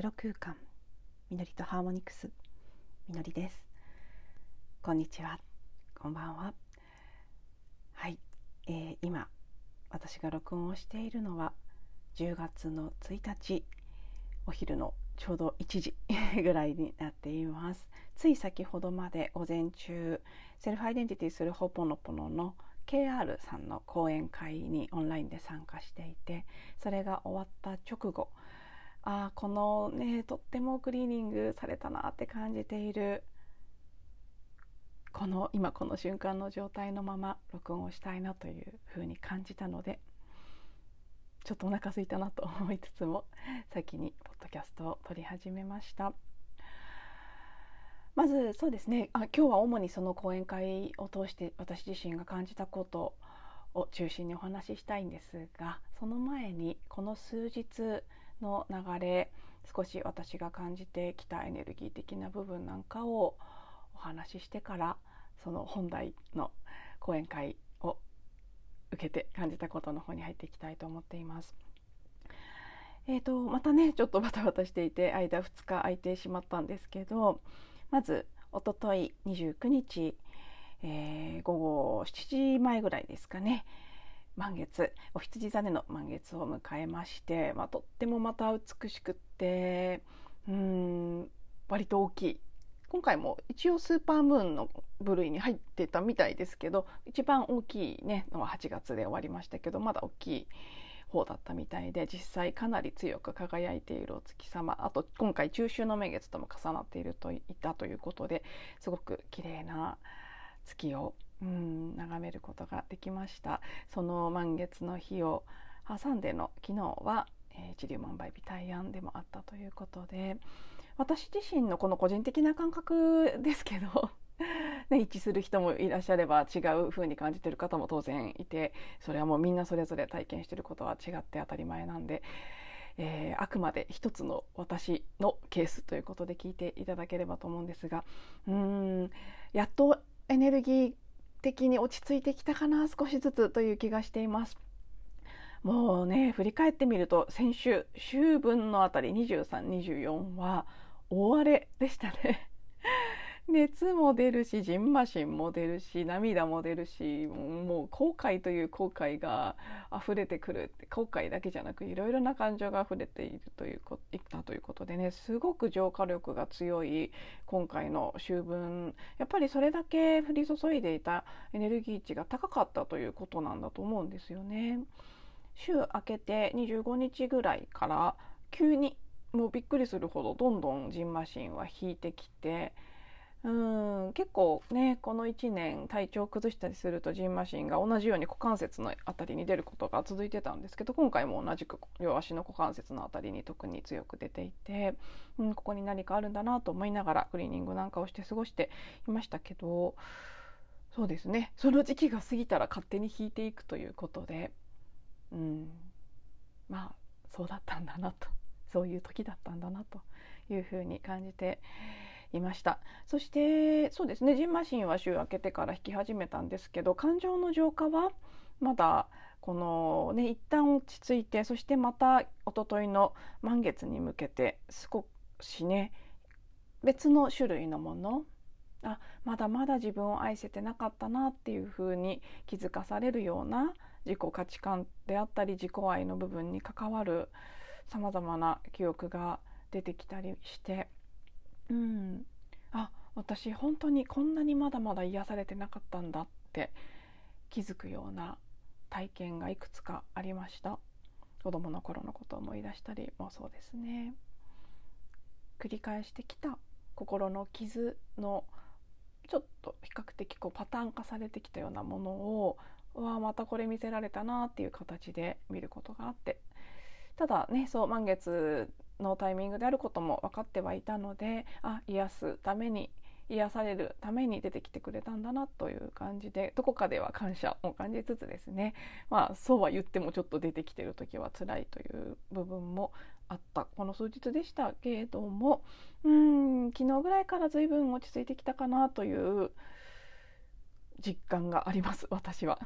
ゼロ空間。みのりとハーモニクス。みのりです。こんにちは。こんばんは。はい、えー、今私が録音をしているのは10月の1日お昼のちょうど1時 ぐらいになっています。つい先ほどまで午前中セルフアイデンティティするホポノポノの KR さんの講演会にオンラインで参加していてそれが終わった直後あこのねとってもクリーニングされたなって感じているこの今この瞬間の状態のまま録音をしたいなというふうに感じたのでちょっとお腹すいたなと思いつつも先にポッドキャストを撮り始めました。まずそうですねあ今日は主にその講演会を通して私自身が感じたことを中心にお話ししたいんですがその前にこの数日の流れ少し私が感じてきたエネルギー的な部分なんかをお話ししてからその本題の講演会を受けて感じたことの方に入っていきたいと思っています。えーと、またねちょっとバタバタしていて間2日空いてしまったんですけどまずおととい29日、えー、午後7時前ぐらいですかね満月お羊座での満月を迎えまして、まあ、とってもまた美しくってうん割と大きい。今回も一応スーパームーンの部類に入ってたみたいですけど一番大きい、ね、のは8月で終わりましたけどまだ大きい方だったみたいで実際かなり強く輝いているお月様あと今回中秋の名月とも重なっているといたということですごく綺麗な月をうん眺めることができました。その満月の日を挟んでの昨日は、えー、一粒万倍日大安でもあったということで私自身のこの個人的な感覚ですけど ね、一致する人もいらっしゃれば違う風に感じてる方も当然いてそれはもうみんなそれぞれ体験してることは違って当たり前なんで、えー、あくまで一つの私のケースということで聞いていただければと思うんですがうんやっとエネルギー的に落ち着いてきたかな少しずつという気がしています。もうね振り返ってみると先週週分のあたり2324は大荒れでしたね熱も出るしじんましんも出るし涙も出るしもう後悔という後悔が溢れてくる後悔だけじゃなくいろいろな感情が溢れているということいったということでねすごく浄化力が強い今回の秋分やっぱりそれだけ降り注いでいたエネルギー値が高かったということなんだと思うんですよね。週明けて25日ぐらいから急にもうびっくりするほどどんどんジンマシンは引いてきてうん結構ねこの1年体調を崩したりするとジンマシンが同じように股関節のあたりに出ることが続いてたんですけど今回も同じく両足の股関節のあたりに特に強く出ていて、うん、ここに何かあるんだなと思いながらクリーニングなんかをして過ごしていましたけどそうですねその時期が過ぎたら勝手に引いていくということで、うん、まあそうだったんだなとそういう時だったんだなというふうに感じて。いました。そしてそうですねジンマシンは週明けてから弾き始めたんですけど感情の浄化はまだこのね一旦落ち着いてそしてまた一昨日の満月に向けて少しね別の種類のものあまだまだ自分を愛せてなかったなっていうふうに気づかされるような自己価値観であったり自己愛の部分に関わるさまざまな記憶が出てきたりしてうん、あ私本当にこんなにまだまだ癒されてなかったんだって気づくような体験がいくつかありました。子供の頃のことを思い出したりもそうですね。繰り返してきた心の傷のちょっと比較的こうパターン化されてきたようなものをうわまたこれ見せられたなっていう形で見ることがあって。ただねそう満月のタイミングであることも分かってはいたのであ癒すために癒されるために出てきてくれたんだなという感じでどこかでは感謝を感じつつですね。まあそうは言ってもちょっと出てきてる時は辛いという部分もあった。この数日でしたけれどもうん昨日ぐらいから随分落ち着いてきたかなという実感があります。私は。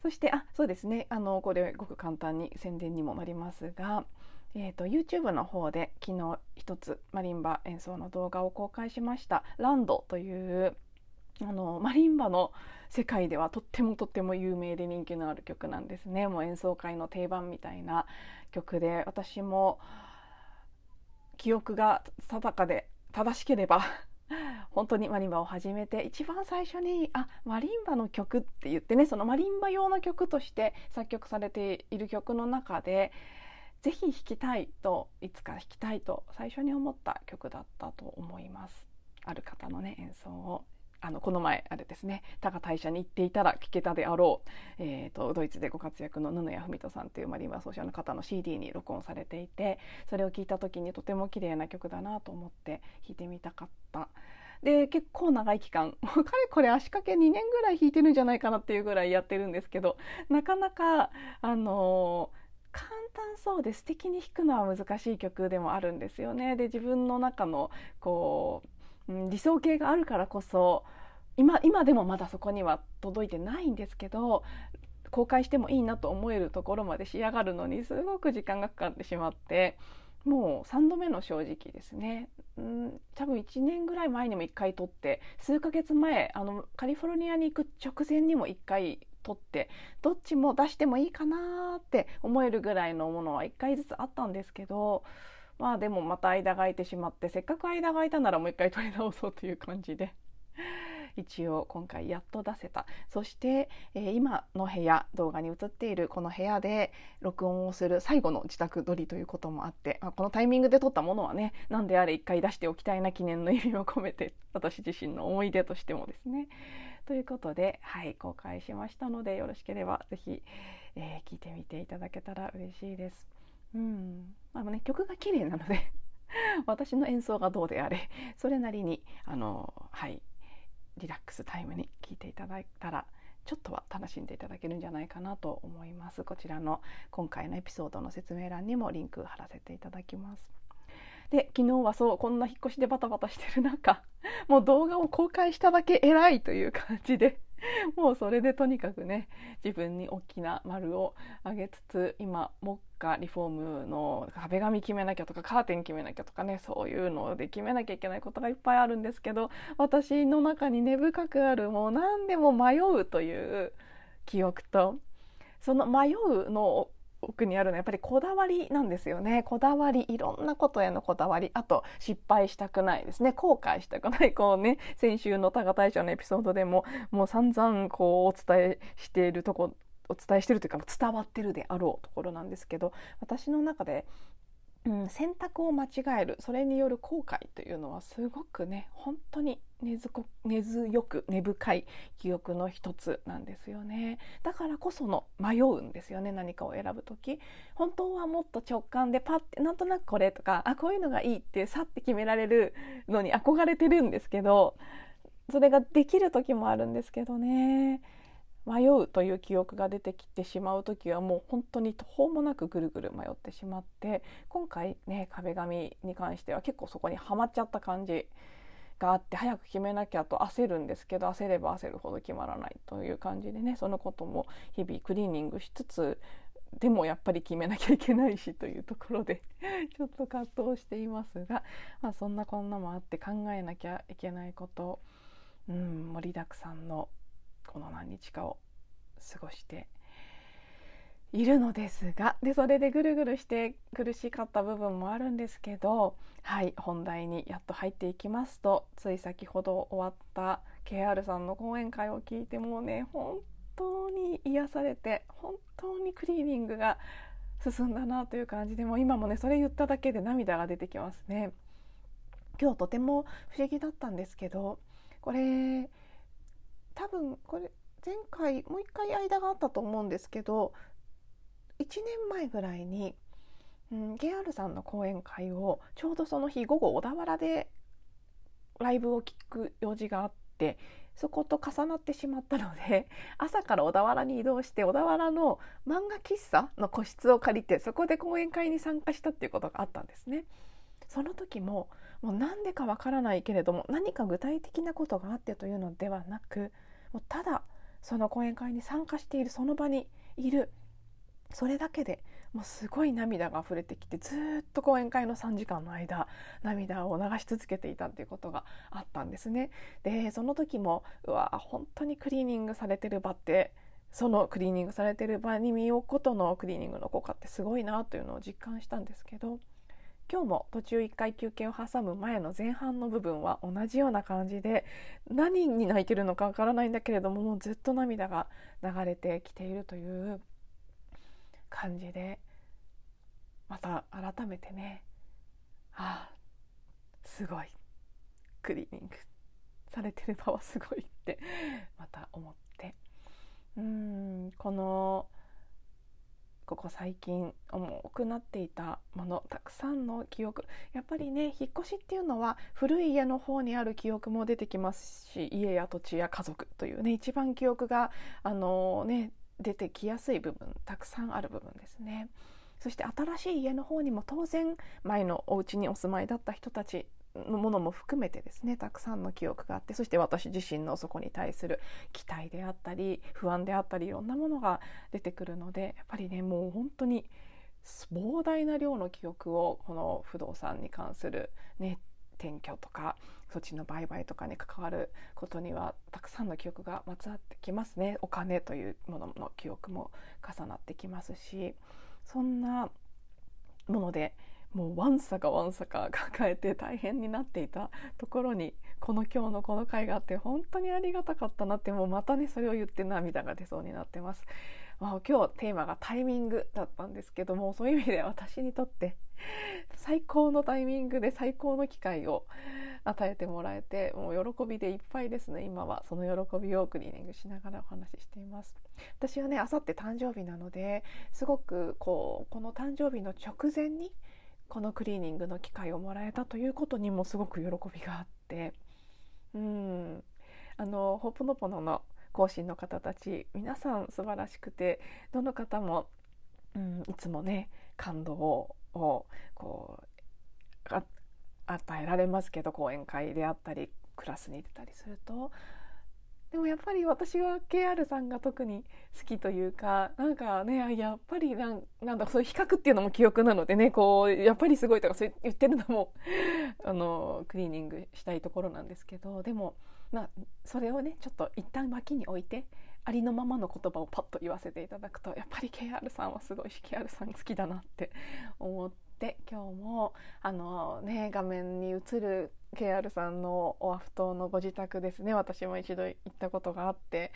そしてあそうですね。あのこれごく簡単に宣伝にもなりますがえーと、YouTube の方で昨日一つマリンバ演奏の動画を公開しました「ランド」というあのマリンバの世界ではとってもとっても有名で人気のある曲なんですね。もう演奏会の定番みたいな曲で私も記憶が定かで正しければ 本当にマリンバを始めて一番最初にあマリンバの曲って言ってねそのマリンバ用の曲として作曲されている曲の中でぜひ弾きたいといつか弾きたいと最初に思った曲だったと思います。ある方のね演奏を。あのこの前あれですね。多賀大社に行っていたら聴けたであろう、えーと、ドイツでご活躍の布谷文人さんというマリンバ奏者の方の CD に録音されていてそれを聴いた時にとても綺麗な曲だなと思って弾いてみたかった。で結構長い期間。かれこれ足掛け2年ぐらい弾いてるんじゃないかなっていうぐらいやってるんですけどなかなかあのー簡単そうで素敵に弾くのは難しい曲でもあるんですよね。で自分の中のこう、うん、理想形があるからこそ今今でもまだそこには届いてないんですけど公開してもいいなと思えるところまで仕上がるのにすごく時間がかかってしまってもう3度目の正直ですねうん多分1年ぐらい前にも1回撮って数ヶ月前あのカリフォルニアに行く直前にも1回撮ってどっちも出してもいいかなって思えるぐらいのものは1回ずつあったんですけどまあでもまた間が空いてしまってせっかく間が空いたならもう一回撮り直そうという感じで 一応今回やっと出せた。そして、えー、今の部屋動画に映っているこの部屋で録音をする最後の自宅撮りということもあって、まあ、このタイミングで撮ったものはね何であれ一回出しておきたいな記念の意味を込めて私自身の思い出としてもですね。ということで、はい、公開しましたのでよろしければぜひ、えー、聞いてみていただけたら嬉しいです。うん。まあね、曲が綺麗なので 私の演奏がどうであれそれなりにあの、はい、リラックスタイムに聴いていただいたらちょっとは楽しんでいただけるんじゃないかなと思います。こちらの今回のエピソードの説明欄にもリンク貼らせていただきます。で昨日はそうこんな引っ越しでバタバタしてる中 もう動画を公開しただけ偉いという感じで もうそれでとにかくね自分に大きな丸をあげつつ今目下リフォームの壁紙決めなきゃとかカーテン決めなきゃとかねそういうので決めなきゃいけないことがいっぱいあるんですけど私の中に根深くあるもう何でも迷うという記憶とその迷うの奥にあるのはやっぱりこだわりなんですよね。こだわりいろんなことへのこだわり。あと失敗したくないですね。後悔したくない。こうね先週の多賀大社のエピソードでももう散々こうお伝えしているとこお伝えしてるというか伝わってるであろうところなんですけど私の中でうん、選択を間違える。それによる後悔というのはすごくね本当に根強く根深い記憶の一つなんですよね。だからこその迷うんですよね何かを選ぶ時。本当はもっと直感でパッてなんとなくこれとかあこういうのがいいってさって決められるのに憧れてるんですけどそれができる時もあるんですけどね。迷うという記憶が出てきてしまう時はもう本当に途方もなくぐるぐる迷ってしまって今回ね壁紙に関しては結構そこにはまっちゃった感じがあって早く決めなきゃと焦るんですけど焦れば焦るほど決まらないという感じでねそのことも日々クリーニングしつつでもやっぱり決めなきゃいけないしというところで ちょっと葛藤していますが、まあ、そんなこんなもあって考えなきゃいけないことうん盛りだくさんのこの何日かを過ごしているのですがでそれでぐるぐるして苦しかった部分もあるんですけどはい本題にやっと入っていきますとつい先ほど終わった KR さんの講演会を聞いてもうね本当に癒されて本当にクリーニングが進んだなという感じでも今もねそれ言っただけで涙が出てきますね。今日とても不思議だったんですけどこれ多分これ前回もう一回間があったと思うんですけど1年前ぐらいに、うん、KR さんの講演会をちょうどその日午後小田原でライブを聞く用事があってそこと重なってしまったので 朝から小田原に移動して小田原の漫画喫茶の個室を借りてそこで講演会に参加したっていうことがあったんですね。その時ももう何でかわからないけれども何か具体的なことがあってというのではなくもうただその講演会に参加しているその場にいるそれだけでもうすごい涙が溢れてきてずっと講演会の3時間の間涙を流し続けていたっていうことがあったんですね。でその時もうわ本当にクリーニングされてる場ってそのクリーニングされてる場に身を置くことのクリーニングの効果ってすごいなというのを実感したんですけど今日も途中1回休憩を挟む前の前半の部分は同じような感じで何に泣いてるのかわからないんだけれどももうずっと涙が流れてきているという感じでまた改めてねああすごいクリーニングされてる場はすごいってまた思って。うんこのここ最近重くなっていたものたくさんの記憶やっぱりね引っ越しっていうのは古い家の方にある記憶も出てきますし家や土地や家族というね一番記憶があのね出てきやすい部分たくさんある部分ですね。そして新しい家の方にも当然前のお家にお住まいだった人たちのものも含めてですねたくさんの記憶があってそして私自身のそこに対する期待であったり不安であったりいろんなものが出てくるのでやっぱりねもう本当に膨大な量の記憶をこの不動産に関するね転居とか土地の売買とかに関わることにはたくさんの記憶がまつわってきますね。お金というものの記憶も重なってきますしそんなものでもうわんさかわんさか抱えて大変になっていたところにこの今日のこの回があって本当にありがたかったなってもうまたねそれを言って涙が出そうになってます。まあ、今日テーマがタイミングだったんですけどもそういう意味で私にとって最高のタイミングで最高の機会を与えてもらえてもう喜びでいっぱいですね今はその喜びをクリーニングしながらお話ししています私はねあさって誕生日なのですごくこうこの誕生日の直前にこのクリーニングの機会をもらえたということにもすごく喜びがあってうん。あのホップノポノの講師の方たち皆さん素晴らしくてどの方も、うん、いつもね感動をこう与えられますけど講演会であったりクラスに出たりするとでもやっぱり私は KR さんが特に好きというかなんかねやっぱりなんなんだそういう比較っていうのも記憶なのでねこうやっぱりすごいとかそう言ってるのも あのクリーニングしたいところなんですけどでも、まあ、それをねちょっと一旦脇に置いてありのままの言葉をパッと言わせていただくとやっぱり KR さんはすごいし KR さん好きだなって思って今日もあのね画面に映る KR さんのオアフ島のご自宅ですね。私も一度行ったことがあって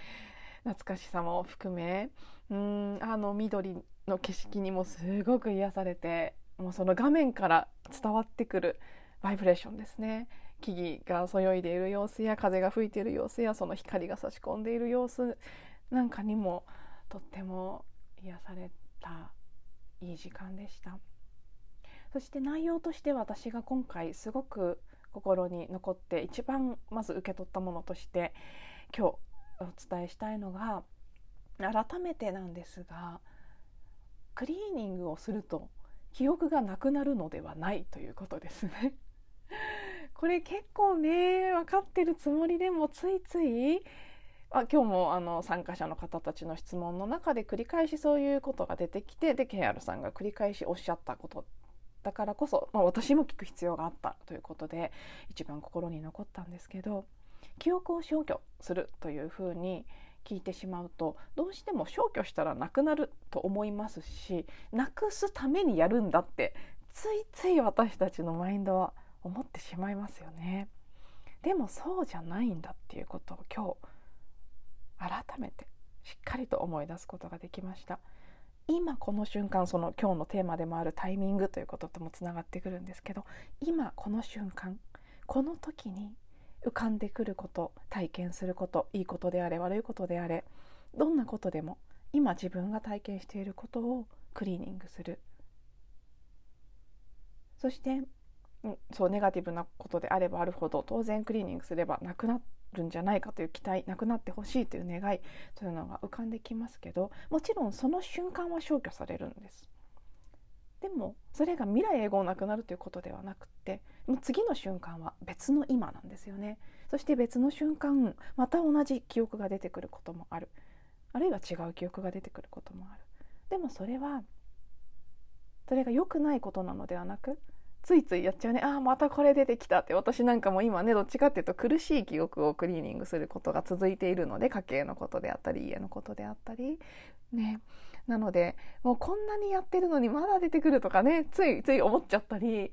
懐かしさも含め。うんあの緑の景色にもすごく癒されてもうその画面から伝わってくるバイブレーションですね。木々がそよいでいる様子や風が吹いている様子やその光が差し込んでいる様子なんかにもとっても癒されたいい時間でした。そして内容として私が今回すごく心に残って一番まず受け取ったものとして今日お伝えしたいのが改めてなんですがクリーニングをすると記憶がなくなるのではないということですね。これ結構ね分かってるつもりでもついついあ今日もあの参加者の方たちの質問の中で繰り返しそういうことが出てきてで KR さんが繰り返しおっしゃったことだからこそ、まあ、私も聞く必要があったということで一番心に残ったんですけど記憶を消去するというふうに聞いてしまうとどうしても消去したらなくなると思いますしなくすためにやるんだってついつい私たちのマインドは思ってしまいますよね。でもそうじゃないんだっていうことを今日改めてしっかりと思い出すことができました。今この瞬間その今日のテーマでもあるタイミングということともつながってくるんですけど今この瞬間この時に浮かんでくること体験することいいことであれ悪いことであれどんなことでも今自分が体験していることをクリーニングする。そしてそうネガティブなことであればあるほど当然クリーニングすればなくなっるんじゃないかという期待なくなってほしいという願いというのが浮かんできますけどもちろんその瞬間は消去されるんです。でもそれが未来永劫なくなるということではなくって次の瞬間は別の今なんですよね。そして別の瞬間また同じ記憶が出てくることもある。あるいは違う記憶が出てくることもある。でもそれはそれが良くないことなのではなくついついやっちゃうね。ああまたこれ出てきたって。私なんかも今ねどっちかっていうと苦しい記憶をクリーニングすることが続いているので家計のことであったり家のことであったり。ね。なのでもうこんなにやってるのにまだ出てくるとかねついつい思っちゃったり。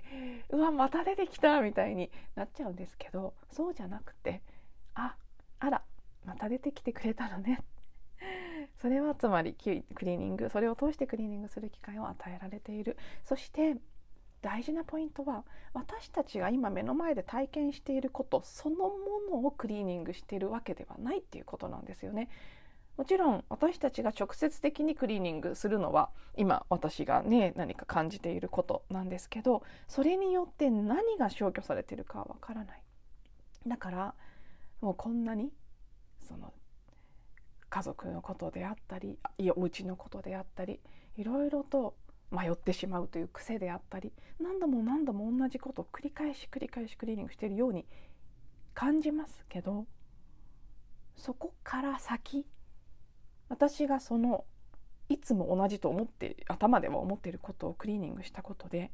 うわまた出てきたみたいになっちゃうんですけどそうじゃなくてああらまた出てきてくれたのね。それはつまりクリーニングそれを通してクリーニングする機会を与えられている。そして大事なポイントは私たちが今目の前で体験していることそのものをクリーニングしているわけではないっていうことなんですよね。もちろん私たちが直接的にクリーニングするのは今私がね何か感じていることなんですけどそれによって何が消去されているかわからないだからもうこんなにその家族のことであったりいやお家のことであったりいろいろと迷ってしまうという癖であったり何度も何度も同じことを繰り返し繰り返しクリーニングしているように感じますけどそこから先私がそのいつも同じと思って頭では思っていることをクリーニングしたことで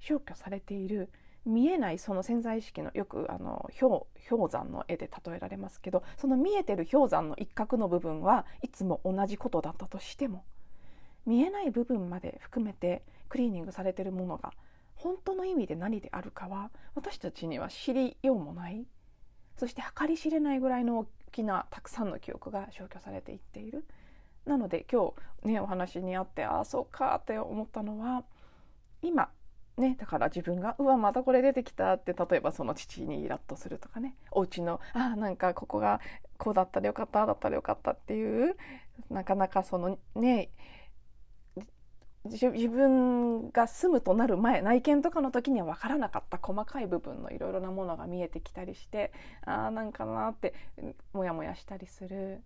消去されている見えないその潜在意識のよくあの氷氷山の絵で例えられますけどその見えてる氷山の一角の部分はいつも同じことだったとしても見えない部分まで含めてクリーニングされてるものが本当の意味で何であるかは私たちには知りようもない。そして計り知れないぐらいの大きなたくさんの記憶が消去されていっている。なので今日ねお話にあってああそうかって思ったのは今ね、だから自分が「うわまたこれ出てきた」って例えばその父にイラッとするとかね。お家の「あなんかここがこうだったらよかっただったらよかった」っていうなかなかそのね自分が住むとなる前内見とかの時には分からなかった細かい部分のいろいろなものが見えてきたりしてああなんかなってモヤモヤしたりする。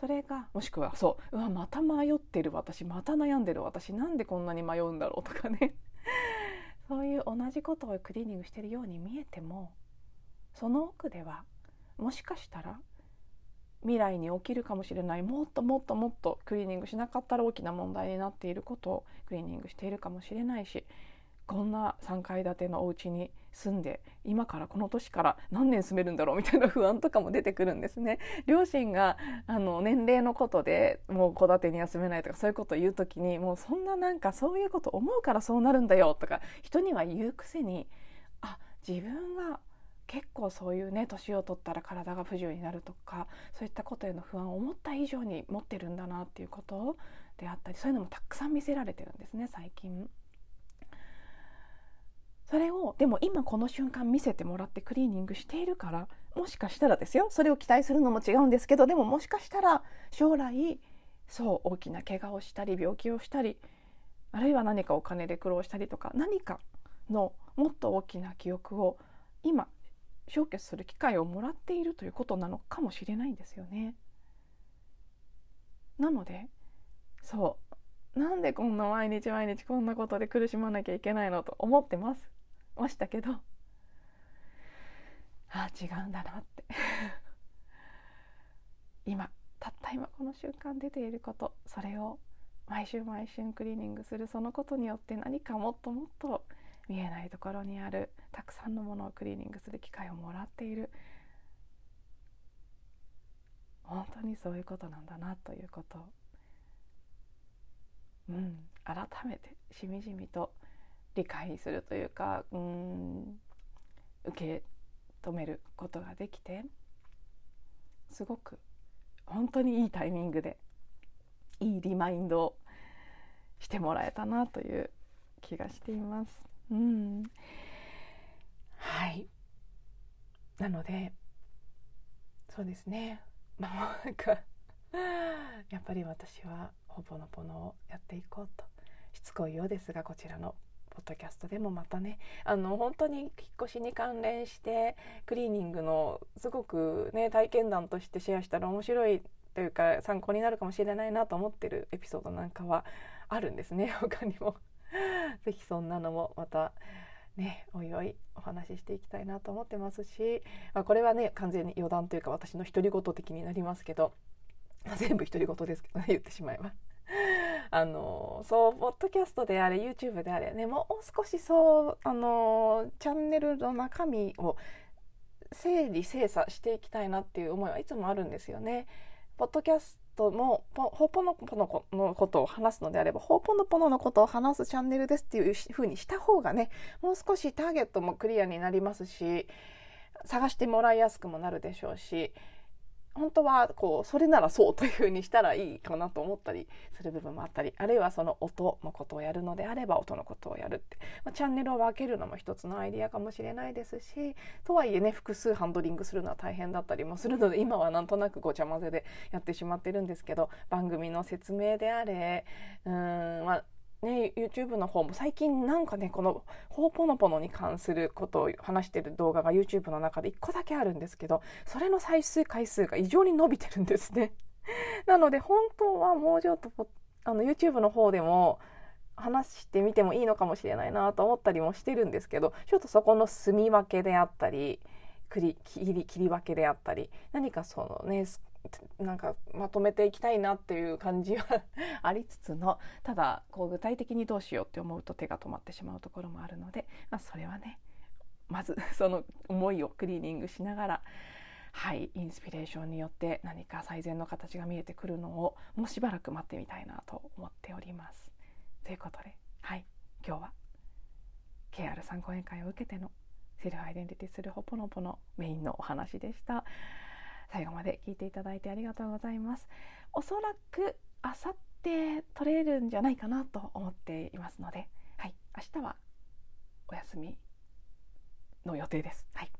それがもしくはそううわまた迷ってる私また悩んでる私なんでこんなに迷うんだろうとかね。そういう同じことをクリーニングしてるように見えてもその奥ではもしかしたら未来に起きるかもしれないもっともっともっとクリーニングしなかったら大きな問題になっていることをクリーニングしているかもしれないしこんな3階建てのお家に住んで今からこの年から何年住めるんだろうみたいな不安とかも出てくるんですね。両親があの年齢のことでもう戸建てには住めないとかそういうことを言う時にもうそんななんかそういうこと思うからそうなるんだよとか人には言うくせにあ自分が結構そういうね年を取ったら体が不自由になるとかそういったことへの不安を思った以上に持ってるんだなっていうことであったりそういうのもたくさん見せられてるんですね最近。それをでも今この瞬間見せてもらってクリーニングしているからもしかしたらですよそれを期待するのも違うんですけどでももしかしたら将来そう大きな怪我をしたり病気をしたりあるいは何かお金で苦労したりとか何かのもっと大きな記憶を今消去する機会をもらっているということなのかもしれないんですよね。なのでそう。なんでこんな毎日毎日こんなことで苦しまなきゃいけないのと思ってます。ましたけど。ああ違うんだなって。今たった今この瞬間出ていることそれを毎週毎週クリーニングするそのことによって何かもっともっと見えないところにあるたくさんのものをクリーニングする機会をもらっている。本当にそういうことなんだなということ、うん、改めてしみじみと理解するというかうん。受け止めることができてすごく本当にいいタイミングでいいリマインドをしてもらえたなという気がしています。うん、はい。なのでそうですね。まあなんかやっぱり私はほぼのぼのをやっていこうと。しつこいようですがこちらのポッドキャストでもまたねあの本当に引っ越しに関連してクリーニングのすごくね体験談としてシェアしたら面白いというか参考になるかもしれないなと思ってるエピソードなんかはあるんですね。他にも。是非そんなのもまたねおいおいお話ししていきたいなと思ってますし、まあ、これはね完全に余談というか私の独り言的になりますけど、まあ、全部独り言ですけどね 言ってしまえば。あのそうポッドキャストであれ YouTube であれねもう少しそうあのチャンネルの中身を整理精査していきたいなっていう思いはいつもあるんですよね。ポッドキャストもホーポノポノのことを話すのであればほぉぽのぽののことを話すチャンネルですっていうふうにした方がねもう少しターゲットもクリアになりますし探してもらいやすくもなるでしょうし本当はこうそれならそうというふうにしたらいいかなと思ったりする部分もあったりあるいはその音のことをやるのであれば音のことをやるって、まあ、チャンネルを分けるのも一つのアイディアかもしれないですしとはいえね複数ハンドリングするのは大変だったりもするので今はなんとなくごちゃ混ぜでやってしまってるんですけど番組の説明であれうんまあね、YouTube の方も最近なんかねこのホーポノポノに関することを話してる動画が YouTube の中で1個だけあるんですけどそれの再生回数が異常に伸びてるんですね。なので本当はもうちょっとあの YouTube の方でも話してみてもいいのかもしれないなと思ったりもしてるんですけどちょっとそこの住み分けであったり切り切り分けであったり何かそのねなんかまとめていきたいなっていう感じは ありつつのただこう具体的にどうしようって思うと手が止まってしまうところもあるので、まあ、それはねまず その思いをクリーニングしながらはいインスピレーションによって何か最善の形が見えてくるのをもうしばらく待ってみたいなと思っております。ということではい今日は KR 参講演会を受けてのセルフアイデンティティするほぽのぽのメインのお話でした。最後まで聞いていただいてありがとうございます。おそらくあさって取れるんじゃないかなと思っていますのではい明日はお休みの予定です。はい。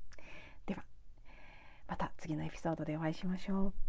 ではまた次のエピソードでお会いしましょう。